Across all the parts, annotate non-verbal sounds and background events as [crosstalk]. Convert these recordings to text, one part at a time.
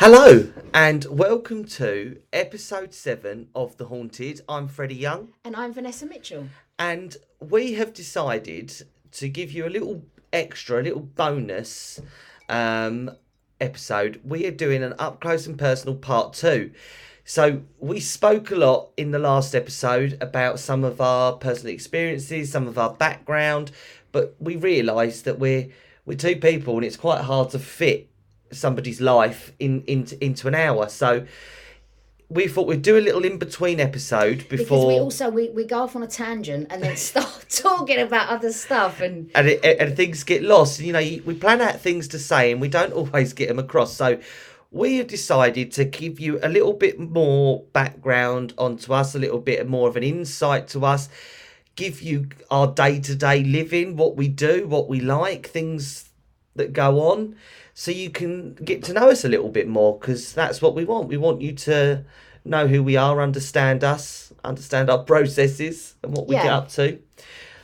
Hello and welcome to episode 7 of The Haunted. I'm Freddie Young And I'm Vanessa Mitchell. and we have decided to give you a little extra, a little bonus um, episode. We are doing an up close and personal part 2. So we spoke a lot in the last episode about some of our personal experiences, some of our background, but we realised that we're we're two people and it's quite hard to fit somebody's life in into into an hour. So we thought we'd do a little in between episode Because before we also we, we go off on a tangent and then [laughs] start talking about other stuff and and, it, and things get lost. You know, we plan out things to say and we don't always get them across. So we have decided to give you a little bit more background onto us, a little bit more of an insight to us, give you our day to day living, what we do, what we like, things that go on, so you can get to know us a little bit more because that's what we want. We want you to know who we are, understand us, understand our processes and what we get up to.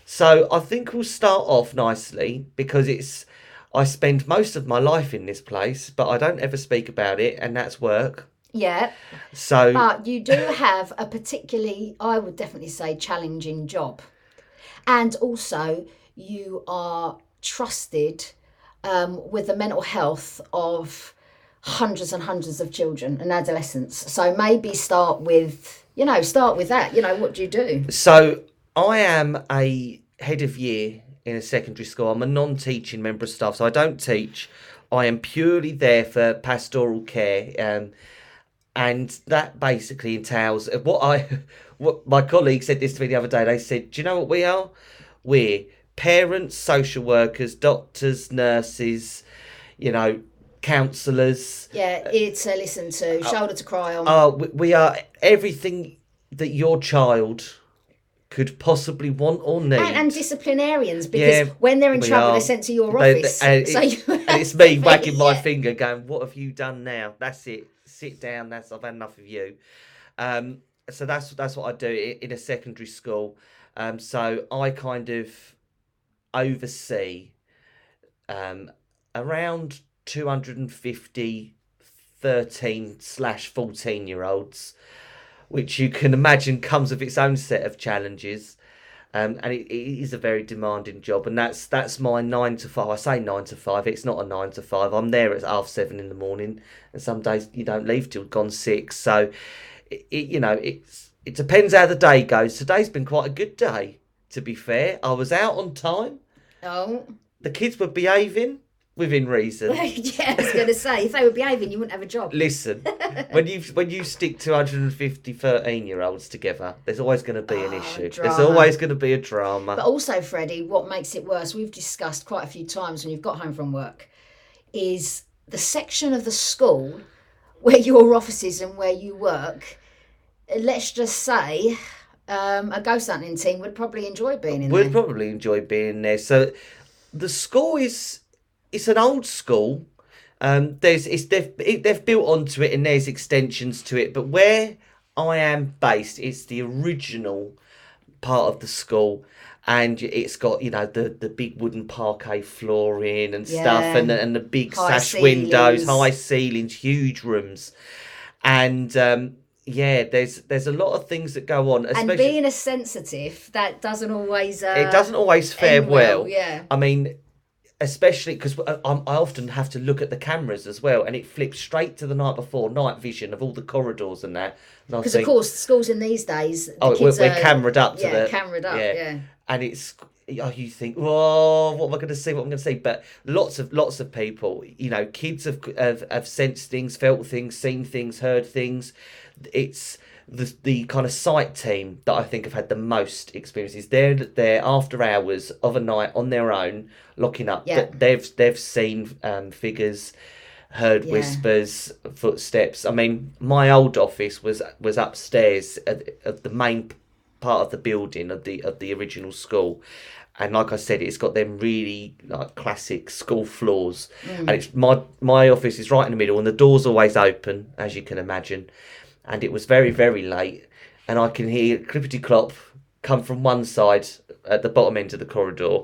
So I think we'll start off nicely because it's I spend most of my life in this place, but I don't ever speak about it, and that's work. yeah. So But you do have a particularly I would definitely say challenging job. And also you are trusted um, with the mental health of hundreds and hundreds of children and adolescents. So maybe start with you know, start with that. You know, what do you do? So I am a head of year in a secondary school. I'm a non-teaching member of staff, so I don't teach. I am purely there for pastoral care, um, and that basically entails what I, [laughs] what my colleague said this to me the other day. They said, "Do you know what we are? We're parents, social workers, doctors, nurses, you know, counsellors. Yeah, ear to listen to, shoulder to cry on. Uh, we, we are everything that your child could possibly want or need. and, and disciplinarians because Yeah, when they're in trouble are. they're sent to your They- office. they- and, [laughs] so it- it's me wagging my yeah. finger, going, "What have you done now? That's it. Sit down. That's I've had enough of you." Um, so that's that's what I do in a secondary school. Um, so I kind of oversee um, around 250 13 slash 14 year olds which you can imagine comes with its own set of challenges. Um, and it, it is a very demanding job and that's that's my nine to five i say nine to five it's not a nine to five. I'm there at half seven in the morning and some days you don't leave till gone six. So it, it, you know it's it depends how the day goes. Today's been quite a good day to be fair. I was out on time Oh, the kids were behaving within reason [laughs] yeah, I was going to say if they were behaving, you wouldn't have a job. Listen, [laughs] when you when you stick 250 13 year olds together, there's always going to be an Oh, issue. There's always going to be a drama. But also, Freddie, what makes it worse? We've discussed quite a few times when you've got home from work, is the section of the school where your office is and where you work. Let's just say. Um, a ghost hunting team would probably enjoy being in there. We'd probably enjoy being there. So the school is it's an old school. Um, there's it's they've it, they've built onto it and there's extensions to it. But where I am based, it's the original part of the school. And it's got you know the, the big wooden parquet flooring and stuff, and the, and the big High sash windows, high ceilings, huge rooms, and um, yeah, there's there's a lot of things that go on. and being a sensitive, that doesn't always. Uh, it doesn't always fare well, well. yeah. I mean, especially because I, I'm- often have to look at the cameras as well, and it flips straight to the night before, night vision of all the corridors and that. Because of course, schools in these days, the oh, we're, we're are, cameraed up to yeah, the cameraed up, yeah. and it's oh, you think, oh, what am I going to say? What am I going to say? But lots of lots of people, you know, kids have have, have sensed things, felt things, seen things, heard things. It's the the kind of sight team that I think have had the most experiences. They're there after hours of a night on their own, locking up. Yeah. They've they've seen um, figures. Heard Yeah. whispers, footsteps. I mean, my old office was was upstairs at, at the main part of the building of the of the original school. And like I said it's got them really like classic school floors. Mm. And it's my my office is right in the middle and the door's always open as you can imagine. And it was very very late. And I can hear clippity clop come from one side at the bottom end of the corridor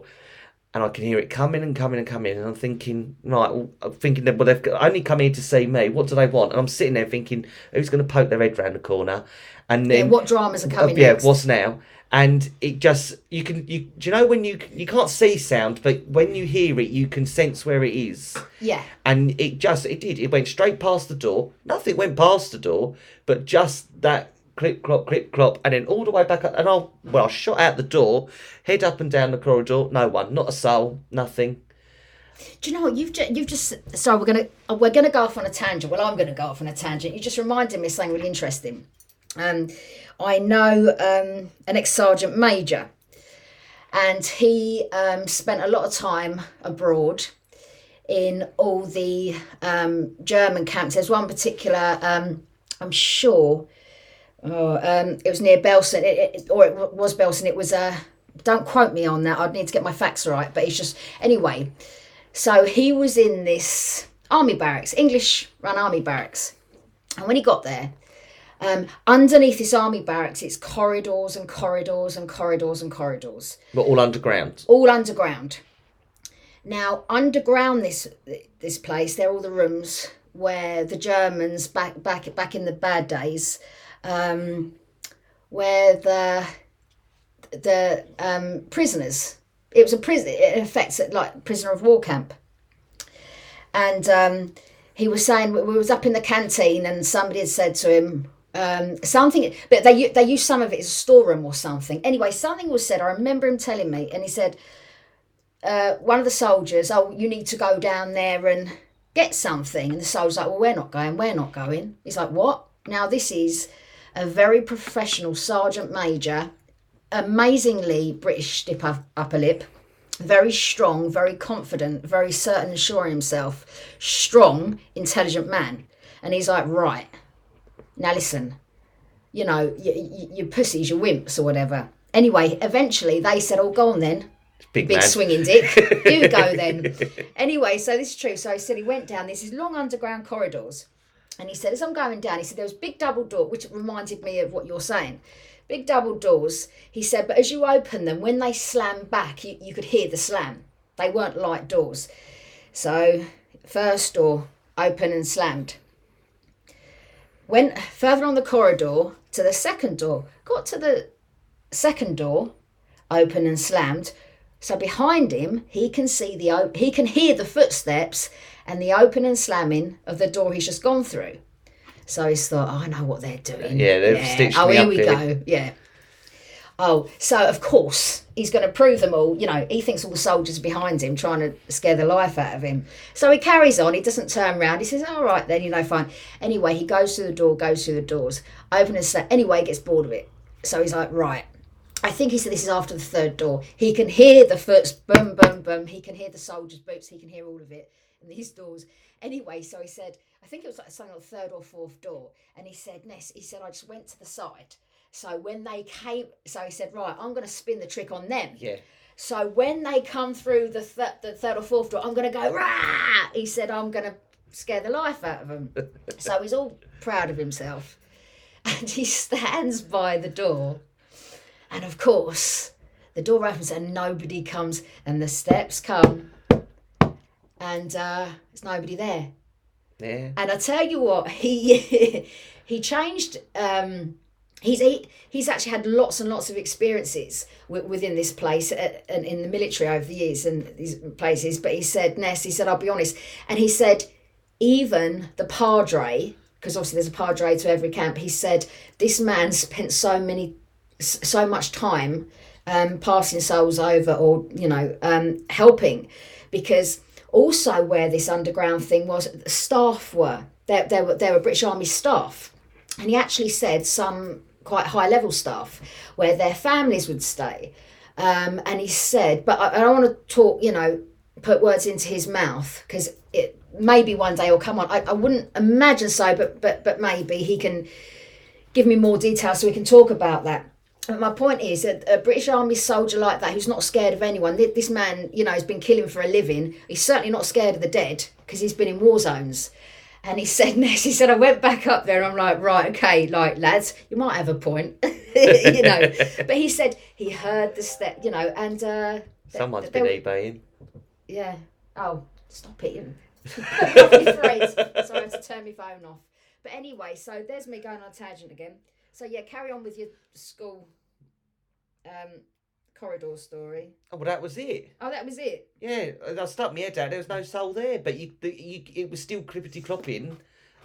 and I can hear it coming and coming and coming, and I'm thinking, right, well, I'm thinking that well they've only come here to see me. What do they want? And I'm sitting there thinking, who's going to poke their head round the corner? And Yeah, what dramas are uh, coming yeah, next? what's now? And it just you can you do you know when you you can't see sound, but when you hear it, you can sense where it is. Yeah. And it just it did. It went straight past the door. Nothing went past the door, but just that clip clop clip clop, and then all the way back up. And I'll well, I shot out the door, head up and down the corridor. No one, not a soul, nothing. Do you know what you've just, you've just sorry we're gonna uh, we're gonna go off on a tangent. Well, I'm gonna go off on a tangent. You just reminded me of something really interesting. Um, I know um, an ex sergeant major, and he um, spent a lot of time abroad in all the um, German camps. There's one particular, um, I'm sure, oh, um, it was near Belsen, it, it, or it was Belsen. It was Uh, don't quote me on that. I'd need to get my facts right. But it's just anyway. So he was in this army barracks, English run army barracks. And when he got there, um, underneath this army barracks, it's corridors and corridors and corridors and corridors, But all underground. all underground. Now, underground this this place, there are all the rooms where the Germans back back back in the bad days, um, where the the um, prisoners. It was a prison. It affects it like prisoner of war camp. And um, he was saying we was up in the canteen, and somebody had said to him um, something, but they they used some of it as a storeroom or something. Anyway, something was said. I remember him telling me, and he said uh, one of the soldiers, "Oh, you need to go down there and get something." And the soldier's like, "Well, we're not going. We're not going." He's like, "What?" Now this is a very professional sergeant major amazingly British upper lip, very strong, very confident, very certain and sure in himself, strong, intelligent man. And he's like, right, now listen, you know, you, you, you pussies, you wimps or whatever. Anyway, eventually they said, oh, go on then, Big, big swinging dick. [laughs] you go then. Anyway, so this is true. So he said he went down This is long underground corridors. And he said, as I'm going down, he said there was big double door, which reminded me of what you're saying. Big double doors. He said, but as you open them, when they slam back, you, you could hear the slam. They weren't light doors. So first door open and slammed. Went further on the corridor to the second door. Got to the second door, open and slammed. So behind him, he can see the he can hear the footsteps and the open and slamming of the door he's just gone through. So he's thought, oh, I know what they're doing. Yeah, they've stitched Oh, me here up we here. go. Yeah. Oh, so of course he's going to prove them all. You know, he thinks all the soldiers are behind him trying to scare the life out of him. So he carries on. He doesn't turn around. He says, "All right, then, you know, fine." Anyway, he goes through the door, goes through the doors, open and slam. Anyway, he gets bored of it. So he's like, "Right." I think he said this is after the third door. He can hear the foots, boom, boom, boom. He can hear the soldiers' boots. He can hear all of it in these doors. Anyway, so he said, I think it was like something on the third or fourth door. And he said, Ness, he said, I just went to the side. So when they came, so he said, right, I'm going to spin the trick on them. Yeah. So when they come through the, th- the third or fourth door, I'm going to go, rah! He said, I'm going to scare the life out of them. [laughs] so he's all proud of himself. And he stands by the door. And of course, the door opens and nobody comes, and the steps come, and uh, there's nobody there. Yeah. And I tell you what, [laughs] he he changed. Um, he's he, he's actually had lots and lots of experiences wi- within this place uh, and in the military over the years and these places. But he said, Ness, he said, I'll be honest, and he said, even the padre, because obviously there's a padre to every camp. He said this man spent so many, so much time um, passing souls over or you know um, helping because also where this underground thing was the staff were. There, there were there were british army staff. And he actually said some quite high level staff where their families would stay. Um, and he said but I, I don't want to talk you know put words into his mouth because it maybe one day will come on. I, I wouldn't imagine so but but but maybe he can give me more details so we can talk about that. But my point is that a British Army soldier like that, who's not scared of anyone, this man, you know, has been killing for a living. He's certainly not scared of the dead because he's been in war zones. And he [laughs] said, Ness, he said, I went back up there and I'm like, right, okay, like, lads, you might have a point, [laughs] you know. [laughs] But he said he heard the step, you know, and uh, th- Someone's there- been eBaying. Yeah. Oh, stop it. You Lovely phrase. So I have to turn my phone off. But anyway, so there's me going on a tangent again. So yeah, carry on with your school um, corridor story. Oh, well, that was it. Oh, that was it. Yeah, I stuck my head out. There was no soul there, but you, the, you it was still clippity clopping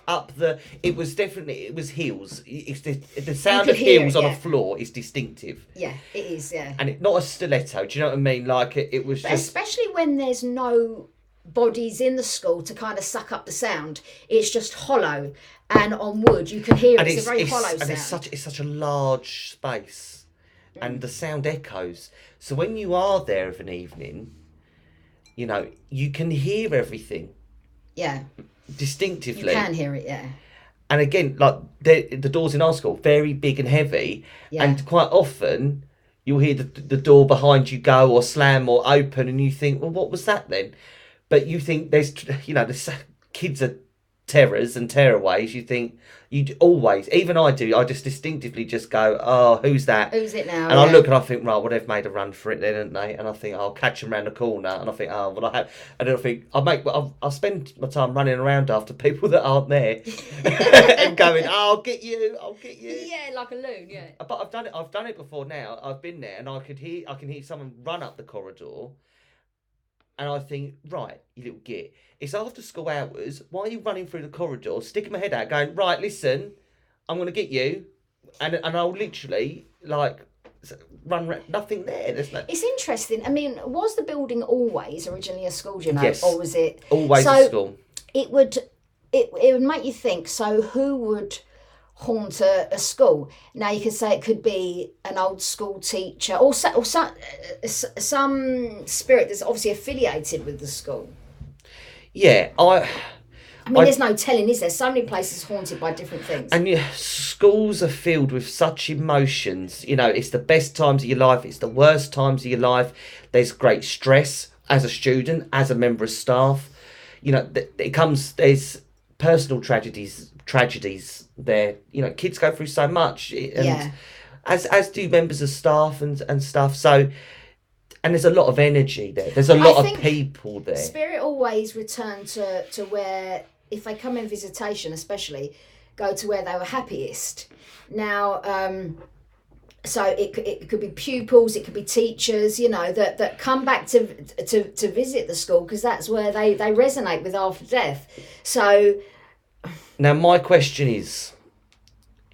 up the. It was definitely it was heels. It's the the sound of heels it, on yeah. a floor is distinctive, Yeah, it is. Yeah. and it not a stiletto. Do you know what I mean? Like it, it was just. especially when there's no bodies in the school to kind of suck up the sound, it's just hollow. And on wood, you can hear and it's, it's, a very it's, hollow and sound. it's such it's such a large space, Mm. and the sound echoes. So when you are there of an evening, you know you can hear everything yeah, distinctively. you can hear it. Yeah. and again, like the the doors in our school, very big and heavy, Yeah. and quite often you'll hear the the door behind you go or slam or open, and you think, well, what was that then? But you think there's, you know, the kids are terrors and tearaways. You think you always, even I do, I just distinctively just go, oh, who's that? Who's it now? And I look and I think, right, well, they've made a run for it then, haven't they? And I think, I'll catch them round the corner. And I think, oh, well, I have. And I think, I'll make, I'll, I'll spend my time running around after people [laughs] that aren't there [laughs] and going, oh, I'll get you, I'll get you. Yeah, like a loon. Yeah. But I've done it. I've done it before. Now I've been there, and I could hear. I can hear someone run up the corridor, and I think, right, you little git. It's after school hours. Why are you running through the corridor, sticking my head out, going, right, listen, I'm gonna get you, and and I'll literally like run. ra- Nothing there. There's no It's interesting. I mean, was the building always originally a school, do you know? Yes. Or was it? always So- a school. It would, it, it would make you think. So who would haunt a, a school? Now you could say it could be an old school teacher or, so, or some, uh, some spirit that's obviously affiliated with the school. Yeah, I. I mean, I- there's no telling, is there? So many places haunted by different things. And yeah, schools are filled with such emotions. You know, it's the best times of your life, it's the worst times of your life. There's great stress as a student, as a member of staff. You know, th- it comes, there's personal tragedies tragedies there. You know, kids go through so much. And Yeah. As, as do members of staff and, and stuff. So, and there's a lot of energy there. There's a lot of people there. Spirit always return to, to where, if they come in visitation, especially, go to where they were happiest. Now, um, so it, it could be pupils, it could be teachers, you know, that, that come back to, to, to visit the school because that's where they, they resonate with after death. So, Now, my question is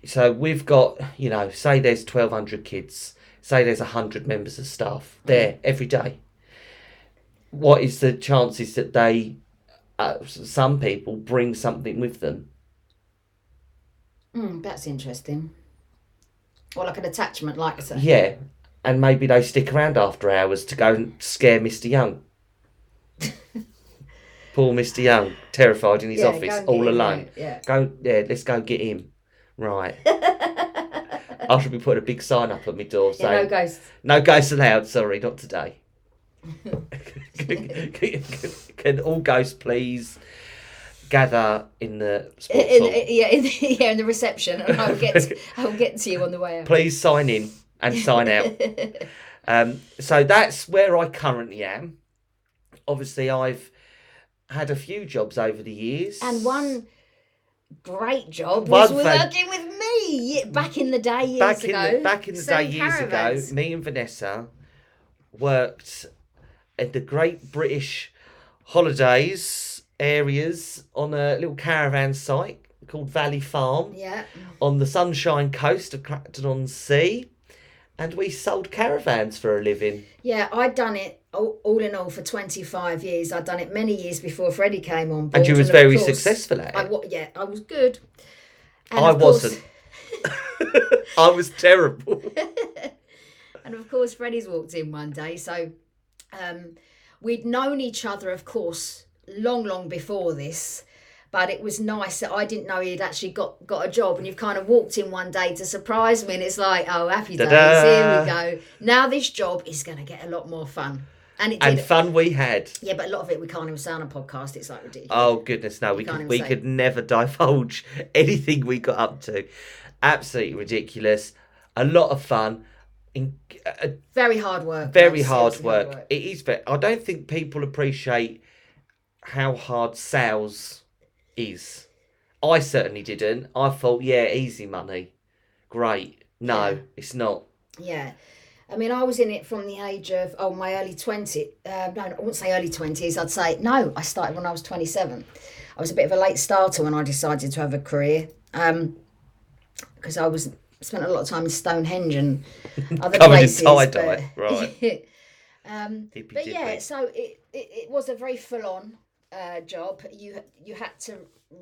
so we've got, you know, say there's 1,200 kids, say there's 100 members of staff there every day. What is the chances that they, uh, some people, bring something with them? mm, that's interesting. Or like an attachment, like I said. Yeah, and maybe they stick around after hours to go and scare Mr. Young. Poor Mr. Young, terrified in his Yeah, office, all him, alone. Yeah. Go, yeah, let's go get him. Right. [laughs] I should be putting a big sign up at my door. Yeah, saying, no ghosts. No ghosts allowed. Sorry, not today. can, [laughs] can- can all ghosts please gather in the In, in, yeah, in, [laughs] yeah, in the reception, and I'll get to, I'll get to you on the way out. Please sign in and sign out. Um, so that's where I currently am. Obviously, I've had a few jobs over the years, And one great job One was fan- working with me back in the day, years back in ago. the back in the day selling years caravans. ago, me and Vanessa worked at the Great British Holidays areas on a little caravan site called Valley Farm Yeah, on the Sunshine Coast of Clacton on Sea, and we sold caravans for a living. yeah, I'd done it all, all in all for 25 years. I'd done it many years before Freddie came on board. And you was of very course, successful at I, it. wa- yeah, I was good. And I wasn't. [laughs] I was terrible. [laughs] And of course, Freddie's walked in one day. So um, we'd known each other, of course, long, long before this. But it was nice that I didn't know he'd actually got, got a job. And you've kind of walked in one day to surprise me. And it's like, oh, happy days. Ta-da. Here we go. Now this job is going to get a lot more fun. And did. fun we had. yeah, but a lot of it we can't even say on a podcast. It's like ridiculous. Oh goodness, no, we can't could we say. could never [laughs] divulge anything we got up to. Absolutely ridiculous. A lot of fun. in, uh, Very hard work. very though, hard work. It is very. I don't think people appreciate how hard sales is. I certainly didn't. I thought, yeah, easy money, great. No, Yeah. it's not. Yeah. I mean, I was in it from the age of, oh, my early 20s. Uh, no, I wouldn't say early 20s. I'd say, no, I started when I was 27. I was a bit of a late starter when I decided to have a career. Because I was spent a lot of time in Stonehenge and [laughs] other Covered in places. but- right. [laughs] um, but yeah, so it, it, it was a very full on uh, job. You you had to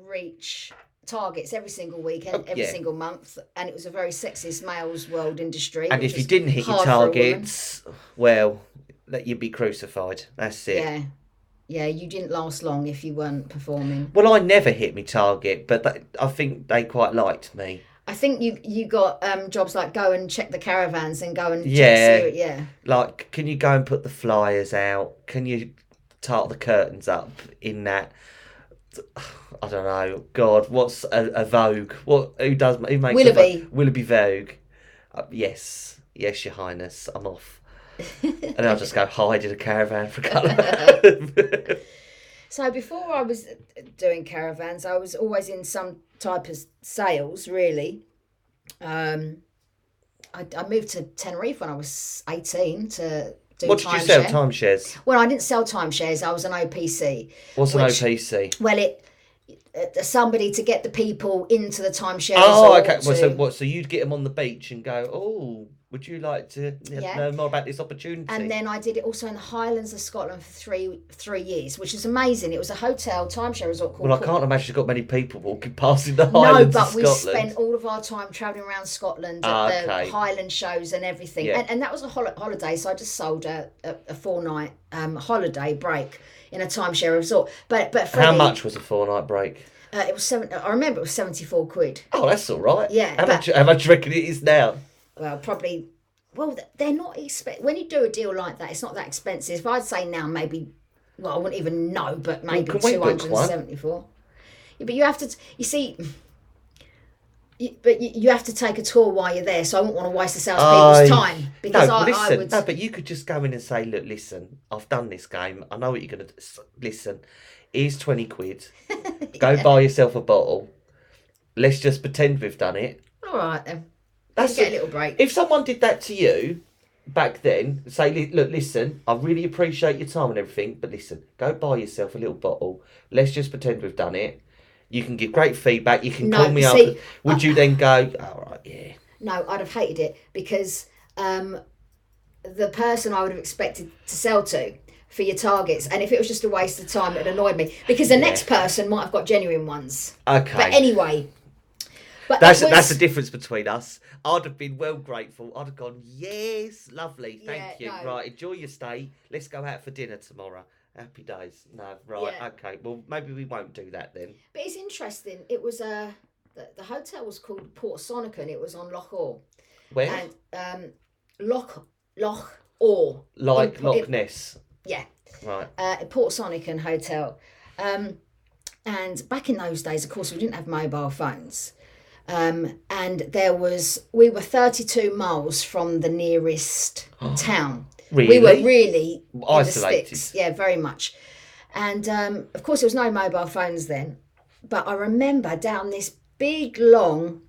reach targets every single week and every Oh, yeah. single month, and it was a very sexist males world industry. And if you didn't hit your hard for a woman. targets, well, that you'd be crucified. That's it. yeah, yeah, you didn't last long if you weren't performing. Well, I never hit my target, but that, I think they quite liked me. I think you you got um, jobs like go and check the caravans and go and Yeah. check, yeah, Like, can you go and put the flyers out? Can you tart the curtains up in that? I don't know. God, what's a, a Vogue? What? Who does? Who makes a Willerby. Vogue? Willerby Vogue. Uh, yes, yes, Your Highness, I'm off. [laughs] and I'll just go hide in a caravan for a colour. [laughs] [laughs] So before I was doing caravans, I was always in some type of sales. Really, um, I, I moved to Tenerife when I was eighteen to what did you sell? timeshare. Timeshares. Well, I didn't sell timeshares. I was an OPC. What's an Which- OPC? Well, it uh, somebody to get the people into the timeshare. Oh, okay. Well, so to- what? So you'd get them on the beach and go, "Oh, would you like to Yeah. know more about this opportunity?" And then I did it also in the Highlands of Scotland for three three years, which is amazing. It was a hotel timeshare resort called. well, I can't imagine you've got many people walking past in the Highlands. No, but we spent all of our time travelling around Scotland at Ah, the. Highland shows and everything. Yeah. And, and that was a hol- holiday, so I just sold a, a, a four night um, holiday break in a timeshare resort. But but How much was a four night break? Uh, it was seven. I remember it was seventy four quid. Oh, that's all right. Yeah, How but- much? How much do you reckon it is now? Well, probably. Well, they're not expensive. When you do a deal like that, it's not that expensive. I'd say now, maybe. Well, I wouldn't even know, but maybe can we two hundred and seventy-four. Yeah, but you have to. You see. You, but you, you have to take a tour while you're there, so I wouldn't want to waste the salespeople's I- time because no, I, listen. I would. No, but you could just go in and say, "Look, listen, I've done this game. I know what you're gonna do. Listen. Here's twenty quid. [laughs] Go buy yourself a bottle. Let's just pretend we've done it. All right then. That's get a it. little break. If someone did that to you back then, say, look, listen, I really appreciate your time and everything, but listen, go buy yourself a little bottle. Let's just pretend we've done it. You can give great feedback. You can No, call me see, up. Would you then go, all right, yeah. No, I'd have hated it because um, the person I would have expected to sell to for your targets, and if it was just a waste of time, it annoyed me because the next person might have got genuine ones. Okay. But anyway, but That's was, that's the difference between us. I'd have been well grateful. I'd have gone, yes, lovely, thank Yeah, you. no. Right, enjoy your stay. Let's go out for dinner tomorrow. Happy days. No, right, Yeah. okay. Well, maybe we won't do that then. But it's interesting. It was a the, the hotel was called Port Sonachan. It was on Loch Awe, Where? and um, Loch Loch Awe, like in- Loch Ness. yeah, Right. uh, Port Sonachan Hotel. Um, and back in those days, of course, we didn't have mobile phones. Um, and there was, we were 32 miles from the nearest [gasps] town. Really? We were really Isolated. sticks. Yeah, very much. And um, of course, there was no mobile phones then. But I remember down this big, long,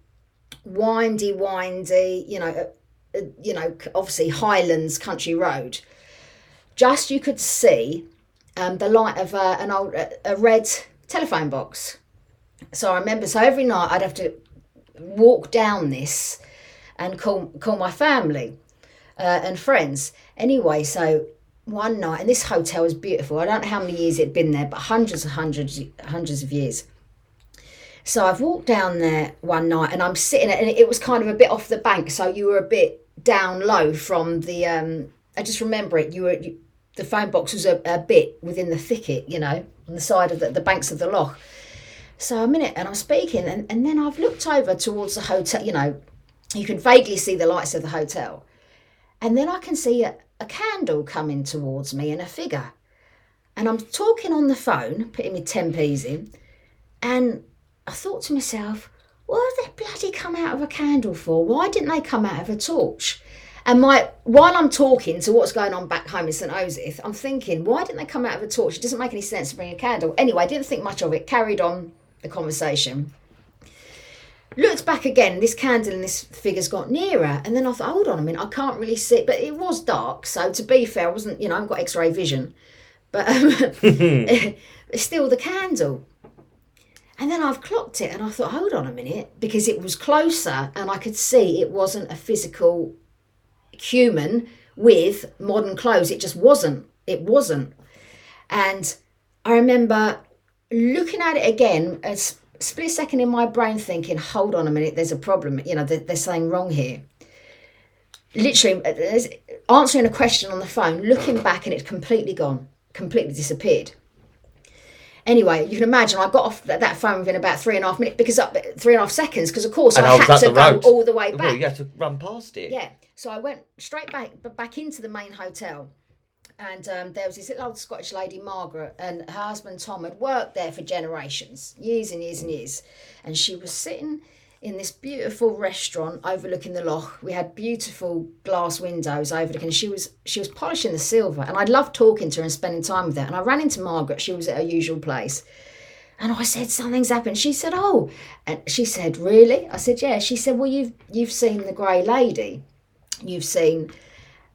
windy, windy, you know, uh, uh, you know, obviously Highlands country road. Just you could see um, the light of uh, an old, a, a red telephone box. So I remember. So every night I'd have to walk down this and call call my family uh, and friends. Anyway, so one night, and this hotel is beautiful. I don't know how many years it'd been there, but hundreds and hundreds, hundreds of years. So I've walked down there one night, and I'm sitting, and it was kind of a bit off the bank, so you were a bit down low from the. Um, I just remember it. You were you, the phone box was a, a bit within the thicket, you know, on the side of the, the banks of the loch. So I'm in it, and I'm speaking, and, and then I've looked over towards the hotel. You know, you can vaguely see the lights of the hotel. And then I can see a, a candle coming towards me and a figure. And I'm talking on the phone, putting my 10p's in. And I thought to myself, what have they bloody come out of a candle for? Why didn't they come out of a torch? And my while I'm talking to what's going on back home in St. Osyth, I'm thinking, why didn't they come out of a torch? It doesn't make any sense to bring a candle. Anyway, I didn't think much of it. Carried on the conversation. Looked back again, this candle and this figure's got nearer. And then I thought, hold on a minute, I can't really see. But it was dark. So to be fair, I wasn't, you know, I haven't got x ray vision. But um, [laughs] [laughs] still the candle. And then I've clocked it and I thought, hold on a minute, because it was closer and I could see it wasn't a physical human with modern clothes. It just wasn't. It wasn't. And I remember looking at it again, a split second in my brain thinking, hold on a minute, there's a problem. You know, there- there's something wrong here. Literally, uh, answering a question on the phone, looking back and it's completely gone, completely disappeared. Anyway, you can imagine I got off that, phone within about three and a half minutes because up three and a half seconds because of course And I I had to go road. all the way back. Well, you have to run past it. Yeah. So I went straight back back into the main hotel. And um, there was this little old Scottish lady, Margaret, and her husband Tom had worked there for generations, years and years and years. And she was sitting in this beautiful restaurant overlooking the loch. We had beautiful glass windows overlooking. And she was she was polishing the silver, and I loved talking to her and spending time with her. And I ran into Margaret. She was at her usual place. And I said, something's happened. She said, oh. And she said, really? I said, yeah. She said, well, you've, you've seen the grey lady. You've seen.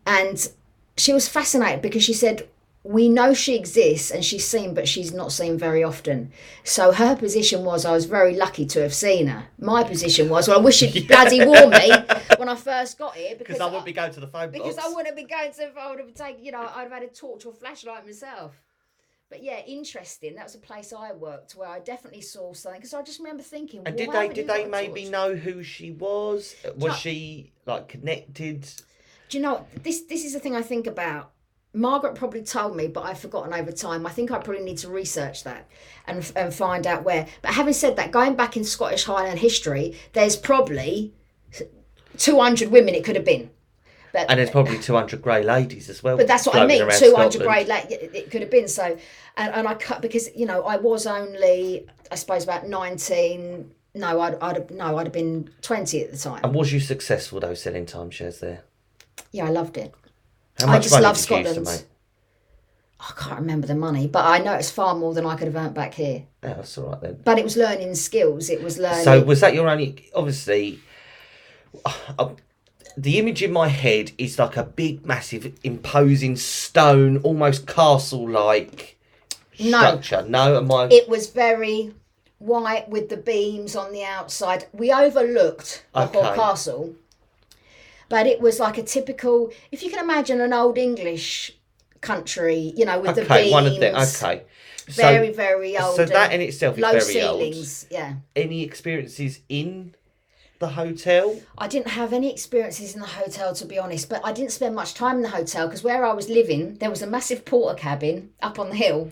And she was fascinated because she said, we know she exists and she's seen, but she's not seen very often. So her position was, I was very lucky to have seen her. My position was, well, I wish she'd [laughs] bloody warned me when I first got here [laughs] because I wouldn't be going to the phone because box. I wouldn't be going to. I would have taken. You know, I'd have had a torch or flashlight myself. But yeah, interesting. That was a place I worked where I definitely saw something because I just remember thinking. And did they did they maybe torch? know who she was? Was she like connected? Do you know this? This is the thing I think about. Margaret probably told me, but I've forgotten over time. I think I probably need to research that and and find out where. But having said that, going back in Scottish Highland history, there's probably two hundred women it could have been. But And there's probably 200 grey ladies as well. But that's what I mean. Two hundred grey ladies, it could have been so, and, and I cut because you know I was only I suppose about nineteen. No, I'd, I'd have, no, I'd have been twenty at the time. And was you successful though selling timeshares there? Yeah, I loved it. How I just money love did you used to Scotland. I can't remember the money, but I know it's far more than I could have earned back here. Yeah, that's all right then. But it was learning skills. It was learning. So was that your only? Obviously, uh, the image in my head is like a big, massive, imposing stone, almost castle-like No. structure. No, am I? it was very white with the beams on the outside. We overlooked the whole castle, but it was like a typical. If you can imagine an old English country, you know, with the okay, beams. one of them. Okay. So, Very, very old. so that in itself is low very ceilings. Yeah. Any experiences in the hotel? I didn't have any experiences in the hotel, to be honest, but I didn't spend much time in the hotel because where I was living, there was a massive porter cabin up on the hill,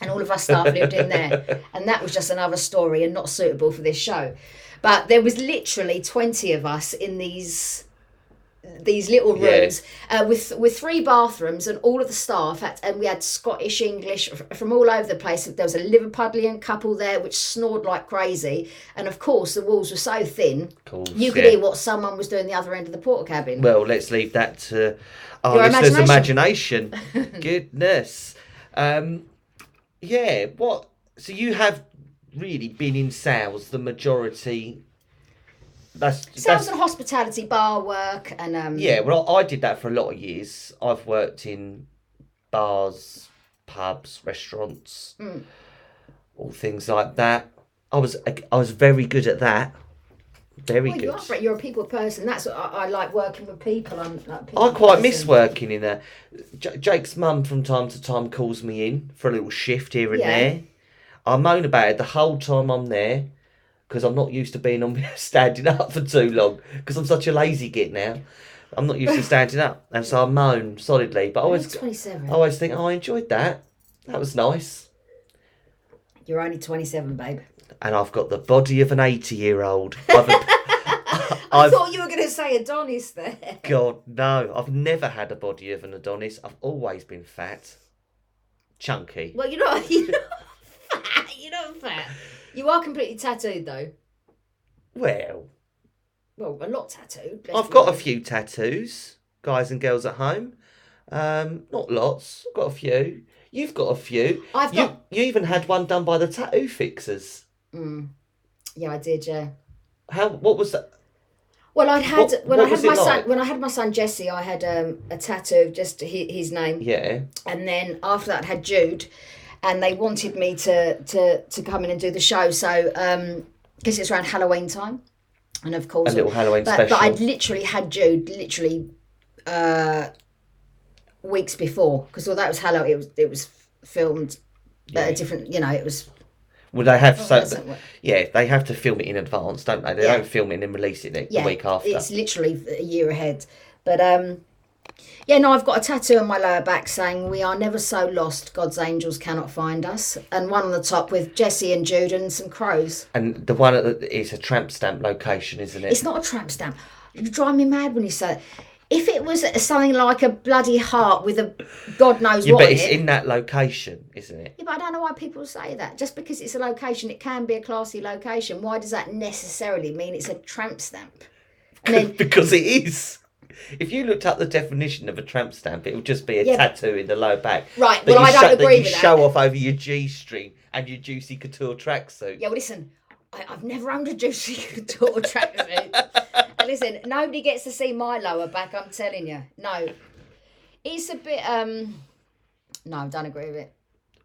and all of our staff lived in there. [laughs] And that was just another story and not suitable for this show. But there was literally 20 of us in these these little Yeah. rooms uh, with with three bathrooms and all of the staff had, and we had Scottish English from all over the place there was a Liverpudlian couple there which snored like crazy and of course the walls were so thin Cool. you could yeah. hear what someone was doing the other end of the porter cabin. Well, let's leave that to our Your listeners' imagination. [laughs] Goodness. Um, yeah. What? So you have really been in sales the majority. That's Sales that's and hospitality, bar work, and um, yeah. Well, I did that for a lot of years. I've worked in bars, pubs, restaurants, Hmm. all things like that. I was I was very good at that. Very Well, good. you are, you're a people person. That's what I, I like working with people. I'm like people I quite miss working in there. J- Jake's mum from time to time calls me in for a little shift here and Yeah. there. I moan about it the whole time I'm there because I'm not used to being on [laughs] standing up for too long because I'm such a lazy git now. I'm not used to standing up, and so I moan solidly. But I always, 27. I always think, oh, I enjoyed that. That was nice. You're only 27, babe. And I've got the body of an eighty-year-old. [laughs] I've, I I've thought you were going to say Adonis there. God no, I've never had a body of an Adonis. I've always been fat, chunky. Well, you're not. [laughs] You're not fat. You're not fat. You are completely tattooed, though. Well, Well, a lot tattooed. let's I've be got a honest. few tattoos. guys and girls at home. Um, not lots. I've got a few. You've got a few. I've You got. you even had one done by the tattoo fixers. Mm, yeah, I did. Yeah. How? What was that? Well, I'd had What- when what I was had my it son when I had my son Jesse, I had um, a tattoo of just his, his name, Yeah. and then after that, I had Jude, and they wanted me to to to come in and do the show. So um, because it's around Halloween time, and of course, A little Halloween but, special. but I'd literally had Jude literally uh, weeks before because although it was Halloween, it was it was filmed at a different. You know, it was. Would they have so? Yeah, they have to film it in advance, don't they? They Yeah. don't film it and then release it the yeah, week after. It's literally a year ahead. But um, yeah, no, I've got a tattoo on my lower back saying "We are never so lost. God's angels cannot find us," and one on the top with Jesse and Jude and some crows. And the one at the, it's a tramp stamp location, isn't it? It's not a tramp stamp. You drive me mad when you say. It. If it was something like a bloody heart with a God knows yeah, what but in it's it, in that location, isn't it? Yeah, but I don't know why people say that. Just because it's a location, it can be a classy location. Why does that necessarily mean it's a tramp stamp? Then, [laughs] because it is. If you looked up the definition of a tramp stamp, it would just be a Yeah, tattoo in the lower back. right, well, I don't show, that agree you with that. show off over your G string and your juicy couture tracksuit. Yeah, well, listen, I, I've never owned a juicy [laughs] couture tracksuit. Listen, nobody gets to see my lower back. I'm telling you, no. It's a bit. um No, I don't agree with it.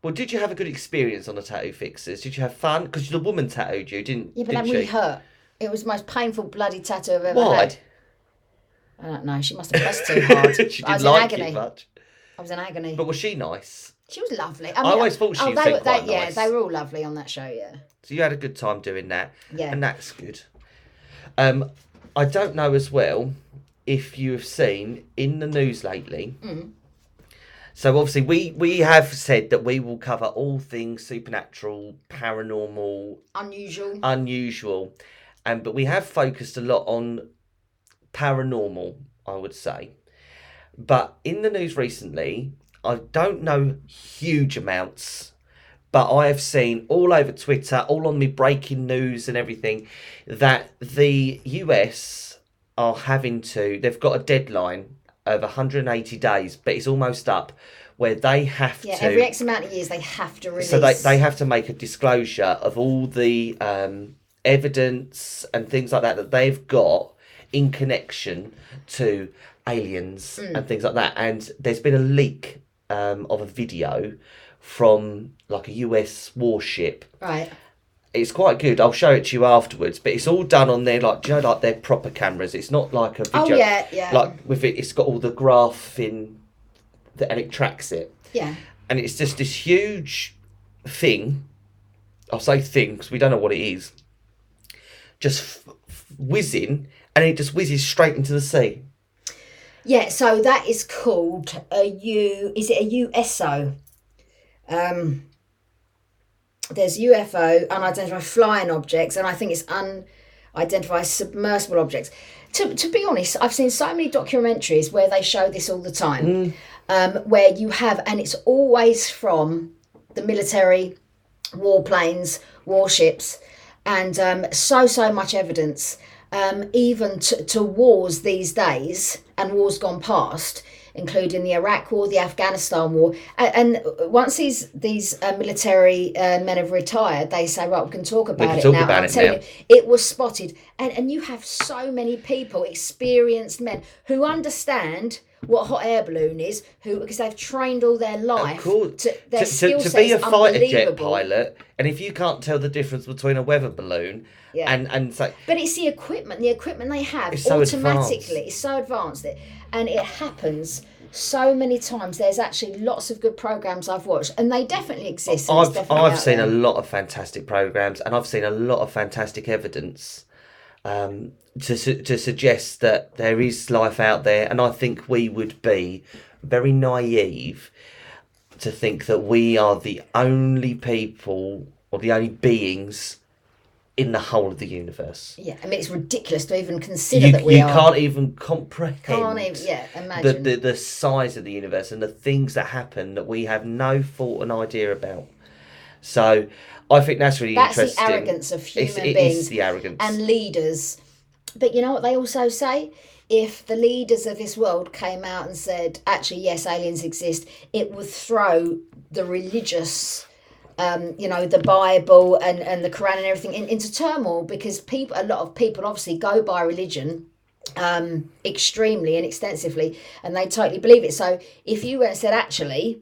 Well, did you have a good experience on the tattoo fixers? Did you have fun? Because the woman tattooed you, didn't? Yeah, but didn't that really she? hurt. It was the most painful bloody tattoo I've ever Why? had. I don't know. She must have pressed too hard. [laughs] she I was didn't in like agony. it much. I was in agony. But was she nice? She was lovely. I always thought she oh, was they, were- they, quite Yeah, nice. they were all lovely on that show. Yeah, So you had a good time doing that, yeah. and that's good. Um, I don't know as well if you have seen in the news lately. Mm. So obviously we we have said that we will cover all things supernatural, paranormal, Unusual. unusual, and but we have focused a lot on paranormal, I would say. But in the news recently, I don't know huge amounts, but I have seen all over Twitter, all on me breaking news and everything, that the US are having to. They've got a deadline of 180 days, but it's almost up, where they have yeah, to. Yeah, every X amount of years they have to release. So they, they have to make a disclosure of all the um, evidence and things like that that they've got in connection to aliens Mm. and things like that. And there's been a leak um, of a video from like a US warship. right. It's quite good. I'll show it to you afterwards. But it's all done on their like, do you know, like their proper cameras. It's not like a Oh video. yeah, yeah, Like with it, it's got all the graphing, that, and it tracks it yeah. and it's just this huge thing. I'll say thing because we don't know what it is. Just f- f- whizzing, and it just whizzes straight into the sea. Yeah, so that is called a U. Is it a USO? Um, there's UFO, unidentified flying objects, and I think it's unidentified submersible objects. To, to be honest, I've seen so many documentaries where they show this all the time, um, where you have, and it's always from the military, warplanes, warships, and um, so so much evidence, um, even to, to wars these days and wars gone past, including the Iraq War, the Afghanistan War, and, and once these these uh, military uh, men have retired, they say, right, we can talk about can it talk now. about I'm it telling now. you, it was spotted, and and you have so many people, experienced men who understand. What hot air balloon is, who because they've trained all their life Of course, to their to, to, to be a fighter jet pilot, and if you can't tell the difference between a weather balloon Yeah. and and so But it's the equipment, the equipment they have It's so automatically. advanced. It's so advanced, that, and it happens so many times. There's actually lots of good programs I've watched, and they definitely exist. I've definitely I've seen there. a lot of fantastic programs, and I've seen a lot of fantastic evidence um, to su- to suggest that there is life out there, and I think we would be very naive to think that we are the only people or the only beings in the whole of the universe. Yeah, I mean it's ridiculous to even consider You, that we you are. can't even comprehend Can't even, yeah, the, imagine. the the size of the universe and the things that happen that we have no thought and idea about. So I think that's really That's the interesting. arrogance of It's- human it beings is the arrogance. and leaders But you know what they also say? If the leaders of this world came out and said, actually, yes, aliens exist, it would throw the religious, um, you know, the Bible and, and the Quran and everything in, into turmoil because people, a lot of people obviously go by religion um, extremely and extensively and they totally believe it. So if you went and said, actually,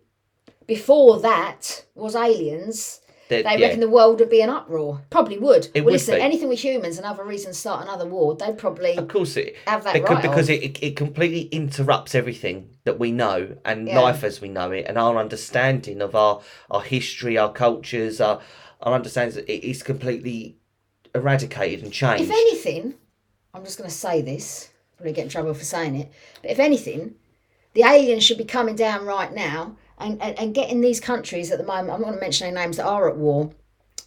before that was aliens, That- they yeah. reckon the world would be an uproar. Probably would. It well, would listen, be. anything with humans, and other reasons start another war, they'd probably Of course, it have that because, right. because it, it, it completely interrupts everything that we know and Yeah. life as we know it and our understanding of our, our history, our cultures, our, our understanding. It is completely eradicated and changed. If anything, I'm just going to say this, probably get in trouble for saying it, but if anything, the aliens should be coming down right now and, and, and getting these countries at the moment, I'm not going to mention any names that are at war,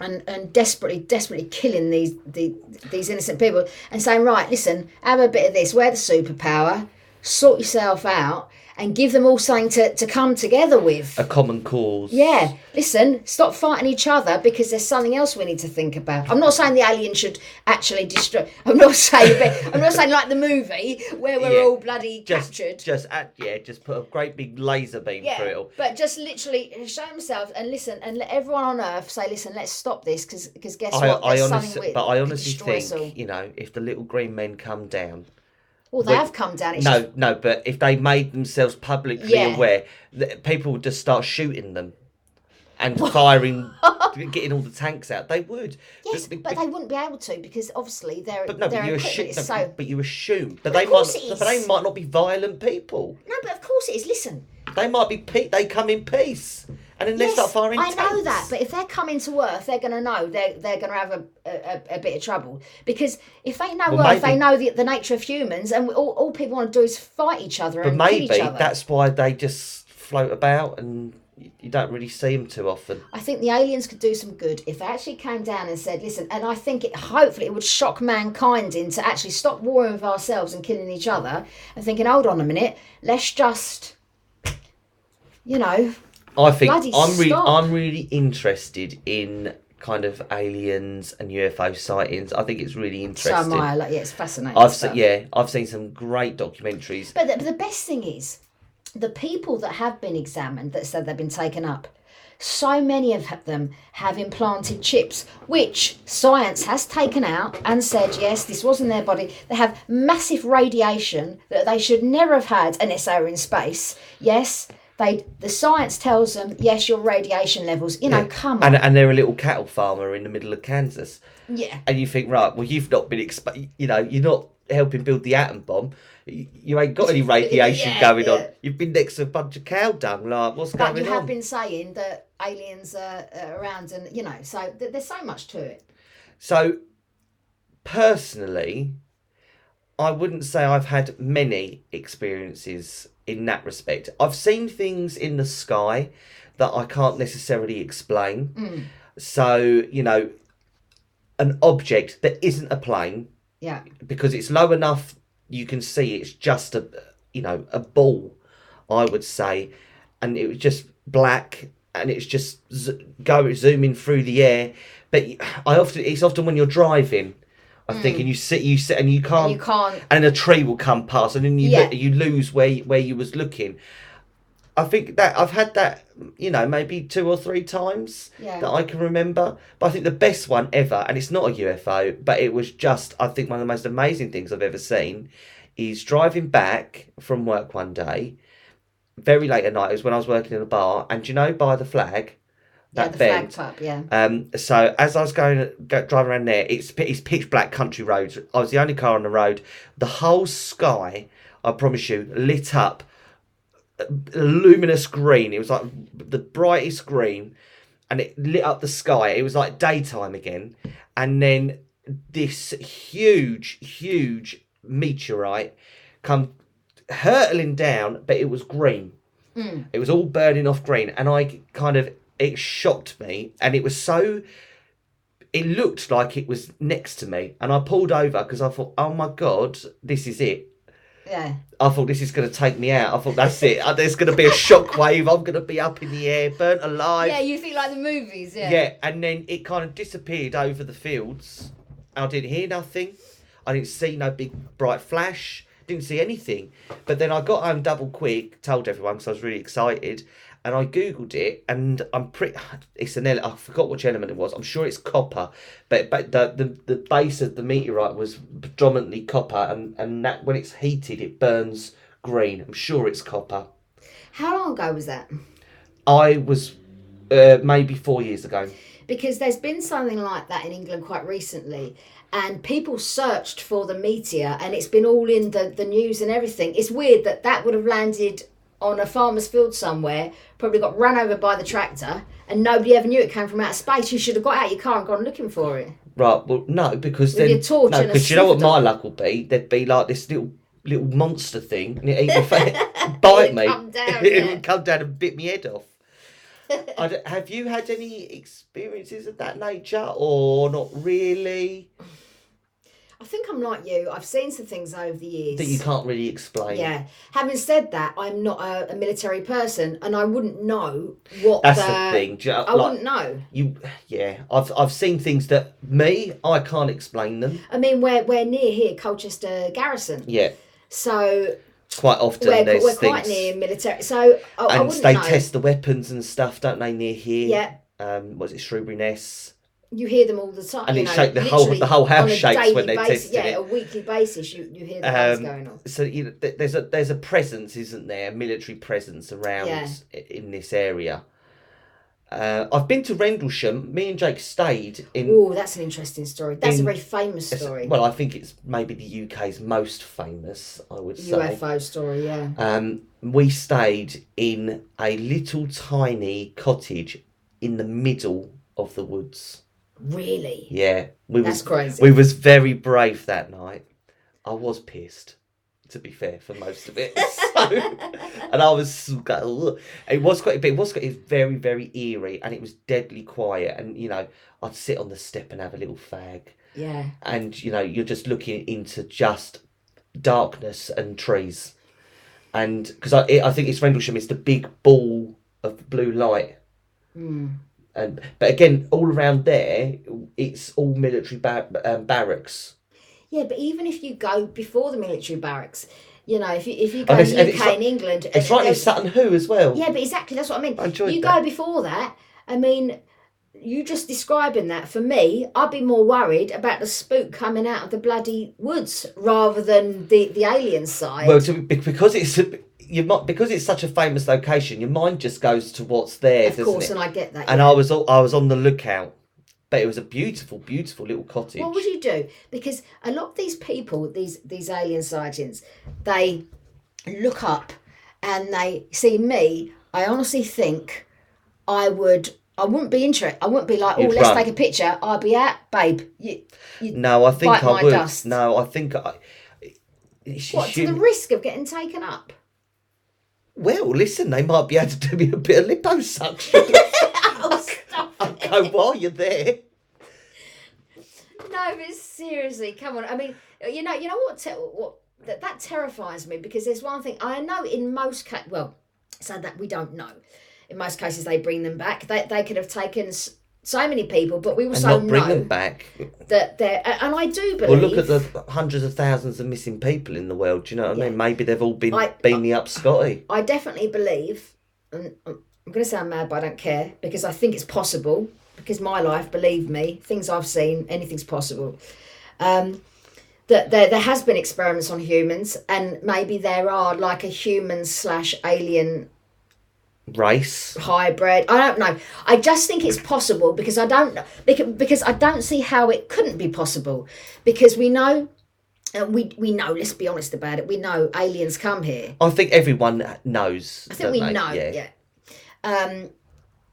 and, and desperately, desperately killing these, the, these innocent people and saying, right, listen, have a bit of this, we're the superpower, sort yourself out, and give them all something to, to come together with. a common cause. Yeah, listen, stop fighting each other because there's something else we need to think about. I'm not saying the alien should actually destroy. I'm not saying, but I'm not saying like the movie where we're Yeah. all bloody Just, captured. just at, yeah, just put a great big laser beam through it all. but just literally show themselves and listen and let everyone on Earth say, listen, let's stop this because because guess I, what? I honestly, but I honestly destroy us all. think, you know, if the little green men come down, Well, they have come down. It's no, just- no, but if they made themselves publicly Yeah. aware, that people would just start shooting them and [laughs] firing, getting all the tanks out. They would. yes, but be- they wouldn't be able to because obviously they're but no, their but you equipment assume. so. But you assume. But Well, they might. But they might not be violent people. No, but of course it is. Listen, They might be. Pe- they come in peace, and then they start firing. I know that, but if they're coming to Earth, they're going to know they're they're going to have a, a, a bit of trouble because if they know Well, Earth, they know the, the nature of humans, and all, all people want to do is fight each other But maybe that's why they just float about, and you don't really see them too often. I think the aliens could do some good if they actually came down and said, "Listen," and I think it hopefully it would shock mankind into actually stop warring with ourselves and killing each other and thinking, "Hold on a minute, let's just." You know, I think Bloody I'm really, stop. I'm really interested in kind of aliens and UFO sightings. I think it's really so am interesting. I. Like, yeah, it's fascinating. I've stuff. seen, yeah, I've seen some great documentaries. But the, the best thing is, the people that have been examined that said they've been taken up, so many of them have implanted chips, which science has taken out and said, yes, this was in their body. They have massive radiation that they should never have had unless they were in space. Yes, they. The science tells them, yes, your radiation levels. You know, come on. And and they're a little cattle farmer in the middle of Kansas, yeah. and you think, right, well, you've not been exp- you know, you're not helping build the atom bomb. You, ain't got any [laughs] radiation Yeah, going on. You've been next to a bunch of cow dung. Like, what's But going on? But you have on? been saying that aliens are, are around, and you know, so th- there's so much to it. So, personally, I wouldn't say I've had many experiences in that respect. I've seen things in the sky that I can't necessarily explain. Mm. So, you know, an object that isn't a plane Yeah. because it's low enough you can see it's just a you know a ball i would say and it was just black and it's just z- go zooming through the air but i often it's often when you're driving i hmm. think and you sit you sit and you can't You can't. and a tree will come past and then you Yeah. you lose where you- where you was looking i think that i've had that you know maybe two or three times Yeah. that i can remember but i think the best one ever and it's not a ufo but it was just i think one of the most amazing things i've ever seen is driving back from work one day very late at night it was when i was working in a bar and you know by the flag that the bend yeah. um, so as I was going go, driving around there, it's it's pitch black country roads. I was the only car on the road. The whole sky, I promise you, lit up, uh, luminous green. It was like the brightest green, and it lit up the sky. It was like daytime again, and then this huge, huge meteorite come hurtling down, but it was green. It was all burning off green, and I kind of it shocked me, and it was so. It looked like it was next to me, and I pulled over because I thought, "Oh my god, this is it." Yeah. I thought this is going to take me out. I thought that's it. Uh, There's going to be a shockwave. I'm going to be up in the air, burnt alive. Yeah, you think like the movies, yeah. Yeah, and then it kind of disappeared over the fields. I didn't hear nothing. I didn't see no big bright flash. Didn't see anything. But then I got home double quick, told everyone because I was really excited, and I googled it, and I'm pretty. [sighs] It's an I forgot which element it was. I'm sure it's copper, but but the the, the base of the meteorite was predominantly copper, and and that when it's heated, it burns green. I'm sure it's copper. How long ago was that? I was uh, maybe four years ago. Because there's been something like that in England quite recently, and people searched for the meteor, and it's been all in the, the news and everything. It's weird that that would have landed on a farmer's field somewhere, probably got run over by the tractor, and nobody ever knew it came from outer space. You should have got out your car and gone looking for it. Right. Well, no, because then your torch no, because you know what my luck will be. There'd be like this little little monster thing, and it either fa- [laughs] bite It'd me, come [laughs] down, it yeah. would come down and bit me head off. [laughs] I have you had any experiences of that nature, or not really? I think I'm like you. I've seen some things over the years. That you can't really explain. Yeah. Having said that, I'm not a, a military person, and I wouldn't know what That's the. the thing. you I like, wouldn't know. you, yeah, I've I've seen things that me I can't explain them. I mean, we're we're near here, Colchester Garrison. Yeah, So quite often we're, there's we're things, quite near military. So I, I and wouldn't they know. test the weapons and stuff, don't they? Near here. Yeah, Um, was it Shoeburyness? You hear them all the time. And you it know, shake- the whole- the whole house shakes when they're basis, testing yeah, it. a weekly basis, you, you hear the Um, going off. So you know, th- there's a there's a presence, isn't there? A military presence around Yeah. in this area. Uh, I've been to Rendlesham. Me and Jake stayed in. Oh, that's an interesting story. That's a very famous story. Well, I think it's maybe the UK's most famous. I would say. UFO story, yeah. Um, we stayed in a little tiny cottage in the middle of the woods. Really? Yeah, we That's was crazy. we was very brave that night. I was pissed, to be fair, for most of it. [laughs] So, and I was, ugh. it was quite, but it was quite, it was very, very eerie, and it was deadly quiet. And you know, I'd sit on the step and have a little fag, yeah. and you know, you're just looking into just darkness and trees, and because I, I think it's Rendlesham, it's the big ball of blue light. Mm. And but again, all around there, it's all military bar- um, barracks. Yeah, but even if you go before the military barracks, you know, if you if you go in the UK and England, It's right there's- Sutton Hoo as well. Yeah, but exactly that's what I mean. I enjoyed you that. go before that. I mean, you just describing that for me, I'd be more worried about the spook coming out of the bloody woods rather than the the alien side. Well, to, because it's you might because it's such a famous location, your mind just goes to what's there, of course, it? and I get that. And yeah. I was I was on the lookout, but it was a beautiful, beautiful little cottage. What would you do? Because a lot of these people, these these alien sightings, they look up and they see me. I honestly think I would. I wouldn't be interested. I wouldn't be like, oh, You'd let's run. take a picture. I'd be out, babe. You, no, I think I would. dust. No, I think I. what to the risk of getting taken up? Well, listen, they might be able to do me a bit of liposuction. [laughs] oh, stop I'll go while you're there. No, but seriously, come on. I mean, you know, you know what? Te- what that that terrifies me because there's one thing I know in most cases. Well, so that we don't know. In most cases, they bring them back. They they could have taken so many people, but we And also not bring know them back. that they're. And I do believe. Well, look at the hundreds of thousands of missing people in the world. Do you know what I mean? Maybe they've all been I- beanie up Scotty. I definitely believe, and I'm going to sound mad, but I don't care because I think it's possible. Because my life, believe me, things I've seen, anything's possible. Um, that there, there has been experiments on humans, and maybe there are like a human slash alien Race. hybrid. I don't know. I just think it's possible because I don't know because, I don't see how it couldn't be possible because we know. Uh, we we know. Let's be honest about it. We know aliens come here. I think everyone knows. I think we know, Yeah. yeah. Um,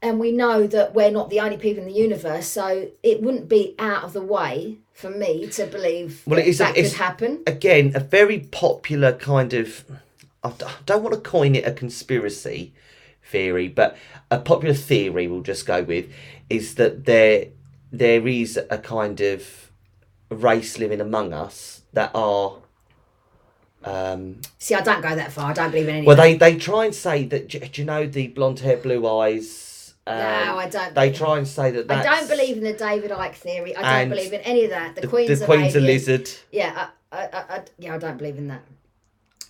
and we know that we're not the only people in the universe, so it wouldn't be out of the way for me to believe Well, that, it is a- that could happen. Again, a very popular kind of. I don't want to coin it a conspiracy theory, but a popular theory we'll just go with is that there there is a kind of race living among us that are um, See, I don't go that far. I don't believe in any. Well, they, they try and say that, do, you know the blonde hair, blue eyes, Um, no, I don't. they try and say that I don't believe in the David Icke theory. I don't believe in any of that. The, the, Queen's, the a Queen's a lizard. Yeah, I, I, I, I, yeah, I don't believe in that.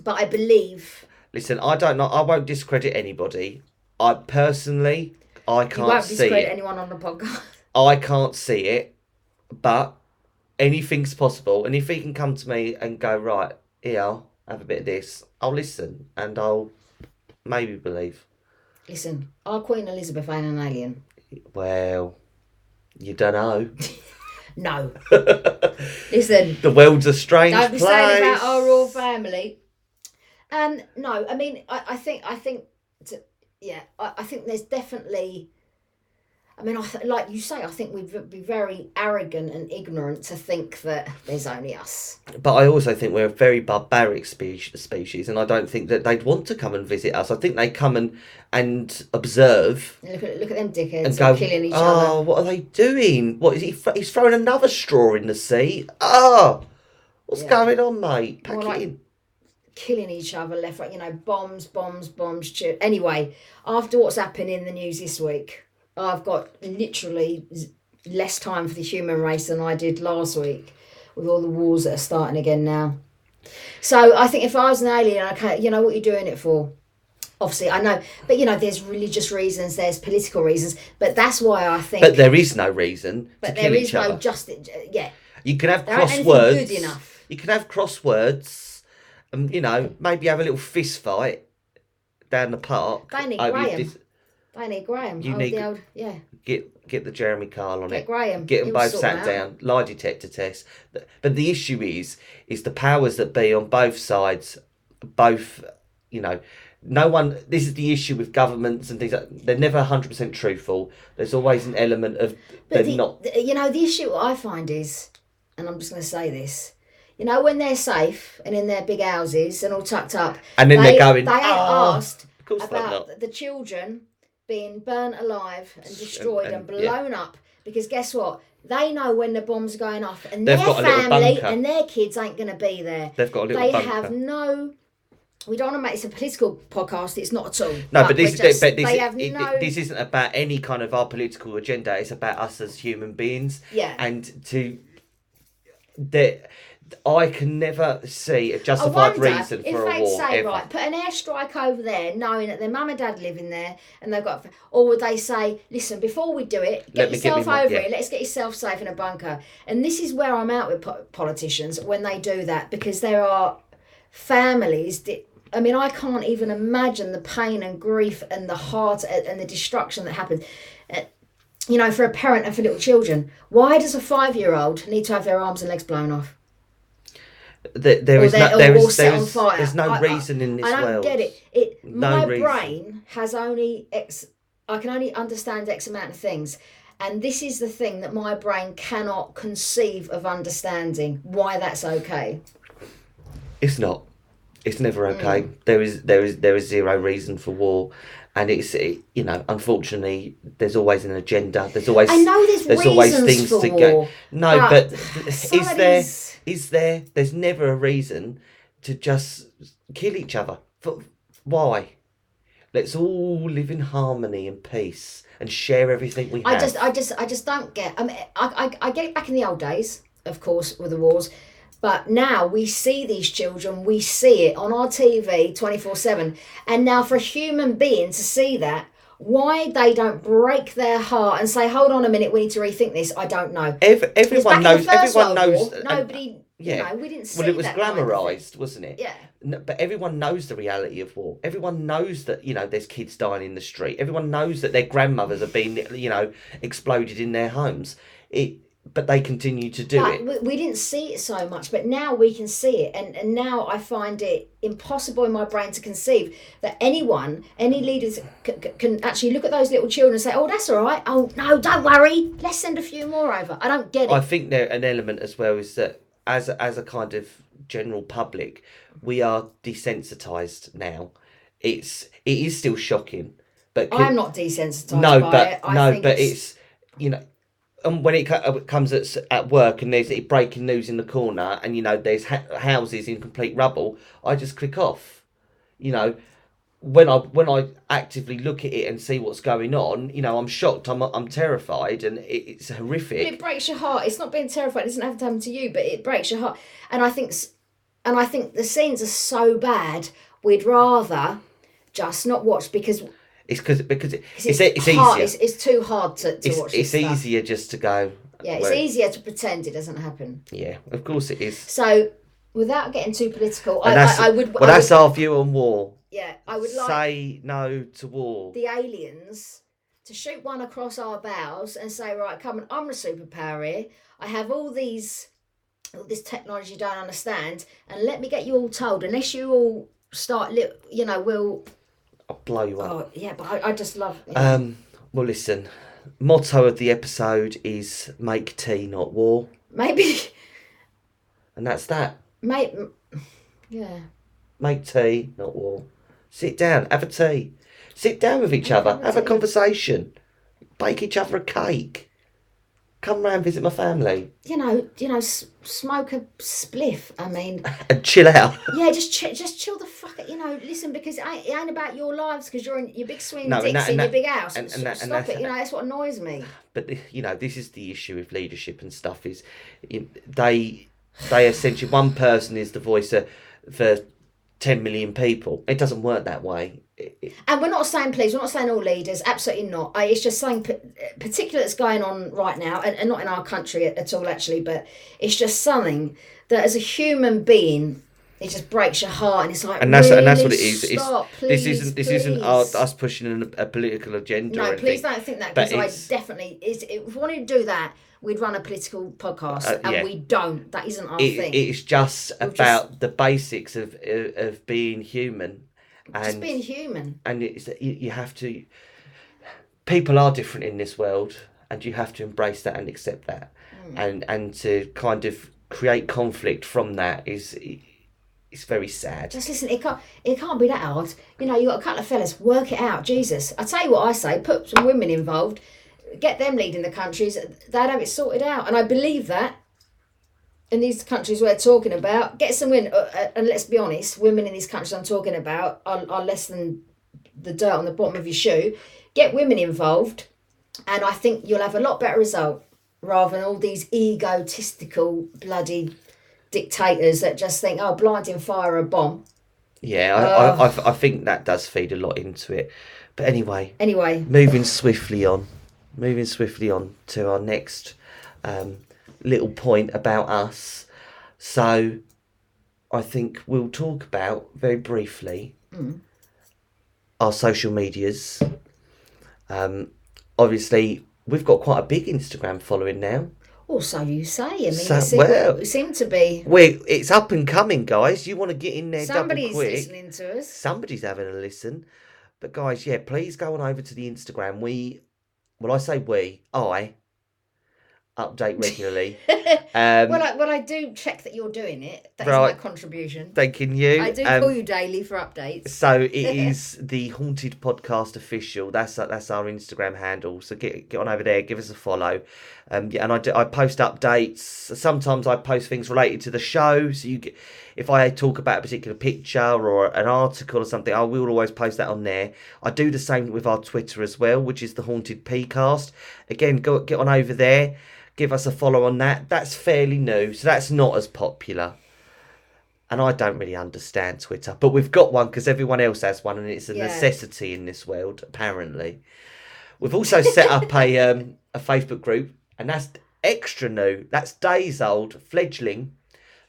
But I believe Listen, I don't know. I won't discredit anybody. I personally, I can't you won't see it. anyone on the podcast. I can't see it, but anything's possible. And if he can come to me and go, right, here, I'll have a bit of this, I'll listen and I'll maybe believe. Listen, our Queen Elizabeth ain't an alien. Well, you don't know. [laughs] No. [laughs] Listen, the world's a strange don't be place. saying about our royal family. Um, no, I mean, I, I think, I think, yeah, I, I think there's definitely. I mean, I th- like you say, I think we'd be very arrogant and ignorant to think that there's only us. But I also think we're a very barbaric spe- species, and I don't think that they'd want to come and visit us. I think they come and and observe look at look at them dickheads and go, killing each "Oh, other. what are they doing? What is he? Th- he's throwing another straw in the sea. Oh, what's Yeah. going on, mate? Pack it like- in." Killing each other left, right. You know, bombs, bombs, bombs. Anyway, after what's happened in the news this week, I've got literally less time for the human race than I did last week, with all the wars that are starting again now. So I think if I was an alien, okay, you know what you're doing it for. Obviously, I know, but you know, there's religious reasons, there's political reasons, but that's why I think. But there is no reason but there is no other. justice. Uh, yeah, You can have crosswords. good enough. You can have crosswords, and you know maybe have a little fist fight down the park. They need Graham. They need Graham. You oh, need- the old, yeah, get get the Jeremy Kyle on get it. Graham. Get them He'll both sat down, lie detector test. But the issue is, is the powers that be on both sides, both, you know, no one. This is the issue with governments and things. Like, they're never hundred percent truthful. There's always an element of they're the, not. you know, the issue I find is, and I'm just going to say this, you know, when they're safe and in their big houses and all tucked up, And then they, they're going. They ain't ah, "Oh, asked Of course they're not. about the children being burnt alive and destroyed and, and- yeah. blown up because guess what? They know when the bombs are going off, and They've their got family and their kids ain't going to be there. They've got a little They bunker. have no. We don't want to make this a political podcast. It's not at all. No, but we're this, just- but this, they have it- no. this isn't about any kind of our political agenda. It's about us as human beings, yeah. and to that I can never see a I justified wonder reason if for a they'd war. say, ever. right, put an airstrike over there, knowing that their mum and dad live in there, and they've got, or would they say, listen, before we do it, get Let get yourself mum- over yeah. it, let's get yourself safe in a bunker. And this is where I'm out with po- politicians when they do that, because there are families that. I mean, I can't even imagine the pain and grief and the heart and and the destruction that happens. Uh, You know, for a parent and for little children, why does a five-year-old need to have their arms and legs blown off? There, there Or is no, there is, there is, there's no I- I- reason in this I don't world. get it. It No my reason. brain has only x. I can only understand x amount of things, and this is the thing that my brain cannot conceive of understanding why that's okay. It's not. It's never Mm. okay. There is there is there is zero reason for war, and it's it, you know unfortunately there's always an agenda. There's always I know there's, there's always things for to war. go. No, but but, is there is there there's never a reason to just kill each other. For, why? Let's all live in harmony and peace and share everything we have. I just, I just, I just don't get. I mean, I, I, I get it back in the old days, of course, with the wars, but now we see these children, we see it on our TV twenty four seven, and now for a human being to see that, why they don't break their heart and say, "Hold on a minute, we need to rethink this." I don't know. Ev- Because everyone knows. Everyone World knows. War, and- nobody, yeah. you know, we didn't see that. well, it was that kind of glamorized, wasn't it? Yeah. No, but everyone knows the reality of war. Everyone knows that you know there's kids dying in the street. Everyone knows that their grandmothers have been you know exploded in their homes. It, but they continue to do it. we, didn't see it so much, but now we can see it, and, and now I find it impossible in my brain to conceive that anyone, any leaders, c- c- can actually look at those little children and say, "Oh, that's all right. Oh no, don't worry. Let's send a few more over." I don't get it. I think there an element as well is that as a, as a kind of general public, we are desensitized now. It's it is still shocking, but I'm not desensitized no, by but it. No, but it's, it's you know, and when it uh, comes at at work and there's breaking news in the corner, and you know there's ha- houses in complete rubble, I just click off. You know, when I when I actively look at it and see what's going on, you know, I'm shocked. I'm I'm terrified, and it, it's horrific. it breaks your heart. It's not being terrified. It doesn't have to happen to you, but it breaks your heart. And I think, and I think the scenes are so bad. We'd rather just not watch because It's because because it, it's, it's it's hard. easier. It's, it's too hard to, to It's, watch. it's this stuff. easier just to go. Yeah, it's well, easier to pretend it doesn't happen. Yeah, of course it is. So, without getting too political, I, I, I would. well, I that's would- our view on war. yeah, I would like Say no to war. the aliens to shoot one across our bows and say, right, come on, I'm a superpower here. I have all these, all this technology you don't understand, and let me get you all told. Unless you all start, you know, we'll. I'll blow you up. Oh yeah, but I, I just love. Um. Well, listen. Motto of the episode is "Make tea, not war," Maybe, and that's that. Make, yeah. Make tea, not war. Sit down, have a tea. Sit down with each other, have a a conversation. Bake each other a cake. Come round, visit my family, You know, you know, s- smoke a spliff. I mean, [laughs] and chill out. [laughs] yeah, just chill, just chill the fuck. out, You know, listen because it ain't, it ain't about your lives because you're in your big swing No, and dicks that- in and your big house. and- and that- and Stop that's- it. You know, that's what annoys me. but you know, this is the issue with leadership and stuff. Is you- they they essentially one person is the voice of, for ten million people. It doesn't work that way. It- it- And we're not saying please, we're not saying all leaders, absolutely not. I, it's just saying p- particular that's going on right now, and, and not in our country at, at all actually, but it's just something that as a human being, it just breaks your heart, and it's like and that's and that's what it really. It's, Stop, this isn't this isn't our, us pushing a, a political agenda. No, please don't think that because I definitely is. If we wanted to do that, we'd run a political podcast, Uh, and yeah. we don't. That isn't our It, thing. it's just just- about the basics of, of being human, and just being human. and it's you, you have to. People are different in this world, and you have to embrace that and accept that, Mm. and and to kind of create conflict from that is it's very sad. Just listen, it can't it can't be that hard. You know, you got a couple of fellas, work it out. Jesus. I tell you what I say, put some women involved, get them leading the countries, they'd have it sorted out. And I believe that in these countries we're talking about, get some women uh, uh, and let's be honest, women in these countries I'm talking about are, are less than the dirt on the bottom of your shoe. Get women involved and I think you'll have a lot better result rather than all these egotistical bloody dictators that just think, oh, blinding fire a bomb. Yeah, I, I, I, I think that does feed a lot into it. But anyway, Anyway, moving swiftly on, moving swiftly on to our next um, little point about us. So, I think we'll talk about very briefly our social medias. Um, obviously, we've got quite a big Instagram following now. Or so you say. I mean, So- it, seem, well- it seemed to be We it's up and coming, guys. You want to get in there somebody's double quick. listening to us. somebody's having a listen. But guys, yeah, please go on over to the Instagram. We, well, I say we, I update regularly. [laughs] Um, well, I, well, I do check that you're doing it. That's my contribution. thanking you. I do Um, call you daily for updates. So it [laughs] is the Haunted Podcast official. That's that's our Instagram handle. So get get on over there, give us a follow. Um, yeah, and I do, I post updates. Sometimes I post things related to the show. So you get, if I talk about a particular picture or an article or something, I will always post that on there. I do the same with our Twitter as well, which is the Haunted Pcast. Again, go get on over there. Give us a follow on that. That's fairly new, so that's not as popular and I don't really understand Twitter, but we've got one because everyone else has one, and it's a Yeah. necessity in this world, apparently. We've also set up a [laughs] um, a Facebook group, and that's extra new. That's days old, fledgling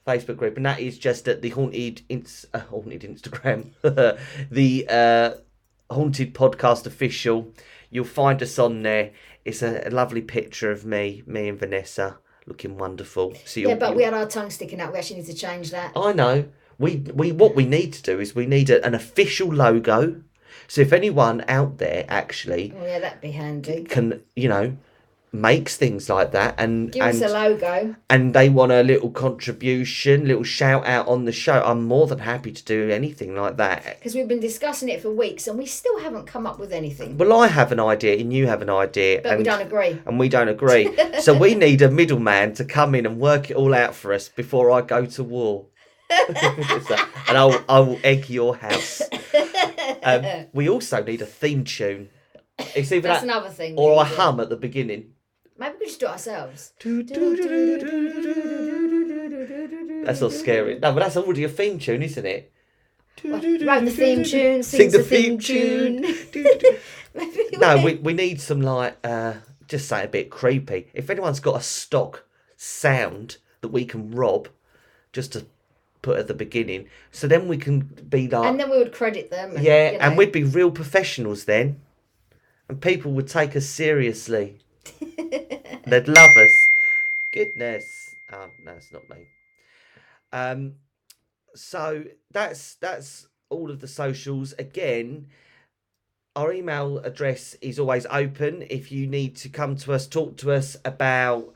Facebook group, and that is just at the haunted ins- uh, haunted Instagram, [laughs] the uh, haunted podcast official. You'll find us on there. It's a, a lovely picture of me, me and Vanessa, looking wonderful. So Yeah, but we had our tongue sticking out. We actually need to change that. I know. We we what we need to do is we need a, an official logo. So if anyone out there actually Oh yeah, that'd be handy. can you know makes things like that and Give and us a logo. and they want a little contribution, little shout out on the show, I'm more than happy to do anything like that. Because we've been discussing it for weeks and we still haven't come up with anything. Well, I have an idea and you have an idea, But and we don't agree. and we don't agree. [laughs] so we need a middleman to come in and work it all out for us before I go to war. [laughs] So- and I'll, I will egg your house. [laughs] Um, we also need a theme tune. It's either That's that another thing. or a hum at the beginning. Maybe we just do it ourselves. That's not scary. No, but that's already a theme tune, isn't it? Write the theme tune, Sing sings the the theme theme tune. tune. No, we, we need some like uh just say a bit creepy. If anyone's got a stock sound that we can rob, just to put at the beginning, so then we can be like And then we would credit them. And, yeah, you and we'd be real professionals then, and people would take us seriously. They'd love us. Goodness. Oh, no, it's not me. Um, so that's that's all of the socials. Again, our email address is always open. If you need to come to us, talk to us about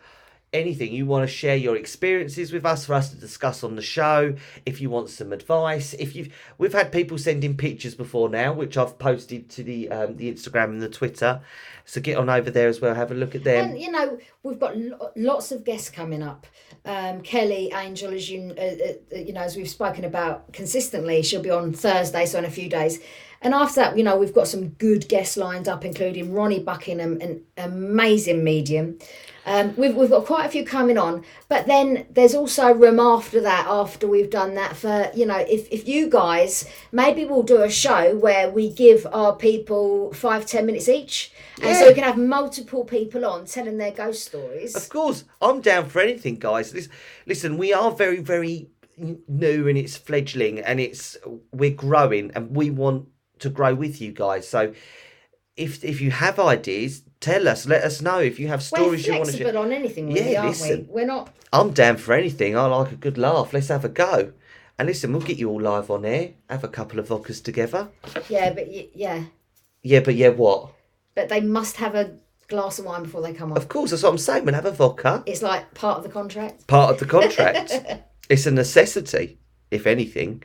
anything you want to share your experiences with us for us to discuss on the show if you want some advice if you've we've had people sending pictures before now which i've posted to the um, the instagram and the twitter so get on over there as well have a look at them And you know, we've got lo- lots of guests coming up. Um, Kelly Angel, as you uh, uh, you know, as we've spoken about consistently, she'll be on Thursday, so in a few days. And after that, you know, we've got some good guests lined up, including Ronnie Buckingham, an amazing medium. Um, we've, we've got quite a few coming on, but then there's also room after that, after we've done that, for, you know, if, if you guys, maybe we'll do a show where we give our people five, ten minutes each. And so we can have multiple people on telling their ghost stories. Of course, I'm down for anything, guys. Listen, listen, we are very, very new and it's fledgling and it's we're growing and we want to grow with you guys. So if if you have ideas, tell us. Let us know if you have stories you want to share. on anything, really, Yeah, aren't listen. we? We're not. I'm down for anything. I like a good laugh. Let's have a go. And listen, we'll get you all live on air. Have a couple of vodkas together. Yeah, but y- yeah, Yeah, but yeah, what? but they must have a glass of wine before they come on. Of course, that's what I'm saying. We'll have a vodka. It's like part of the contract. part of the contract. [laughs] it's a necessity, if anything.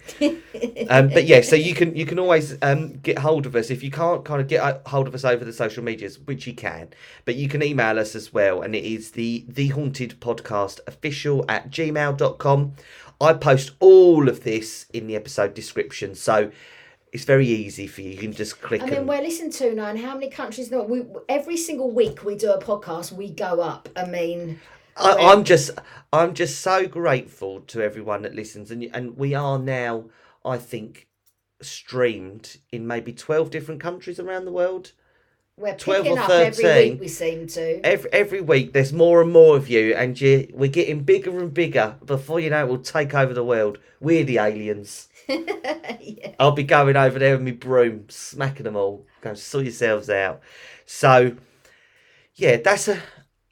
Um, but yeah, so you can you can always um, get hold of us if you can't kind of get hold of us over the social medias, which you can. But you can email us as well, and it is the the haunted podcast official at gmail.com. I post all of this in the episode description, so it's very easy for you. You can just click I mean, and we're listened to now, and how many countries? No, we every single week we do a podcast, we go up. I mean, I, I'm just I'm just so grateful to everyone that listens, and and we are now, I think, streamed in maybe twelve different countries around the world. we're 12 picking or up every 13. week. We seem to. Every every week, there's more and more of you, and you we're getting bigger and bigger. Before you know, it, we'll take over the world. We're the aliens. [laughs] yeah. I'll be going over there with my broom, smacking them all. Go sort yourselves out. So, yeah, that's a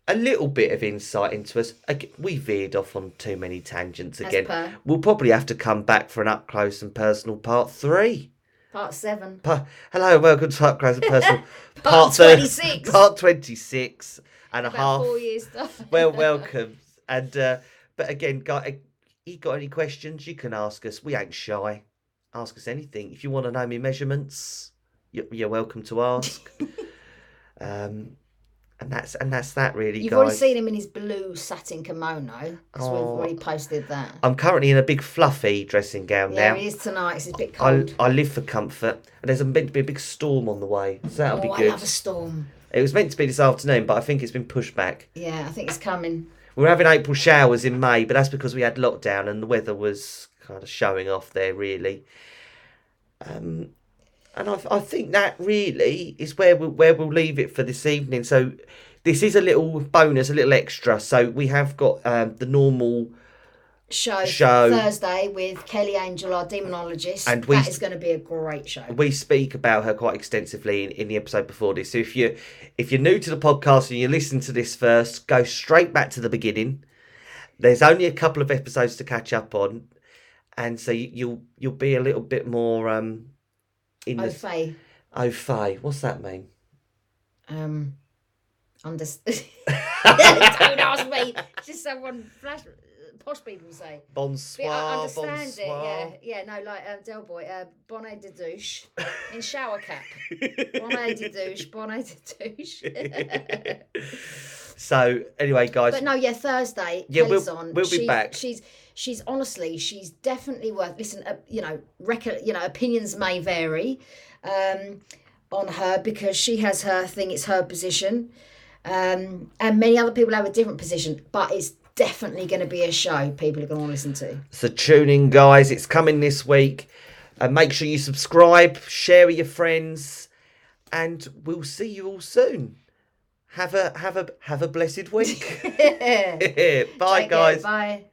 a little bit of insight into us. We veered off on too many tangents again. We'll probably have to come back for an up close and personal part three. Part seven. Pa- Hello, welcome to up close and personal [laughs] Part thir- 26. Part twenty six and a About half. four years stuff. Well, [laughs] welcome. And uh, but again, guy, you got any questions? You can ask us. We ain't shy. Ask us anything. If you want to know me measurements, you're, you're welcome to ask. [laughs] um, and that's and that's that really, You've guys. already seen him in his blue satin kimono because we've Oh. already posted that. I'm currently in a big fluffy dressing gown Yeah, now. he is tonight. It's a bit I, cold. I live for comfort, and there's a meant to be a big storm on the way, so that'll oh, be I good. love a storm. It was meant to be this afternoon, but I think it's been pushed back. Yeah, I think it's coming. We were having April showers in May, but that's because we had lockdown and the weather was kind of showing off there, really. Um, and I, I think that really is where we where we'll leave it for this evening. So this is a little bonus, a little extra. So we have got um, the normal Show, Show. Thursday with Kelly Angel, our demonologist. And we- that is going to be a great show. we speak about her quite extensively in, in the episode before this. So if you if you're new to the podcast and you listen to this first, go straight back to the beginning. There's only a couple of episodes to catch up on, and so you, you'll you'll be a little bit more um in Oh, Faye. au fait. What's that mean? Um, understand. [laughs] [laughs] Don't ask me. Just someone flash. Posh people say. But Bonsoir. I understand bonsoir. it. Yeah, yeah. No, like um, Del Boy, uh, bonnet de douche in shower cap. bonnet de douche, bonnet de douche. [laughs] So anyway, guys, But no, yeah, Thursday. Yeah, Kelly's we'll- on. we'll be She's- back. She's she's honestly, she's definitely worth. Listen, uh, you know, rec- you know, opinions may vary um, on her because she has her thing. It's her position, um, and many other people have a different position. But it's definitely going to be a show people are going to listen to. So tune in, guys. It's coming this week. And make sure you subscribe, share with your friends, and we'll see you all soon. Have a have a have a blessed week. [laughs] [laughs] Bye, Take care, guys. Bye.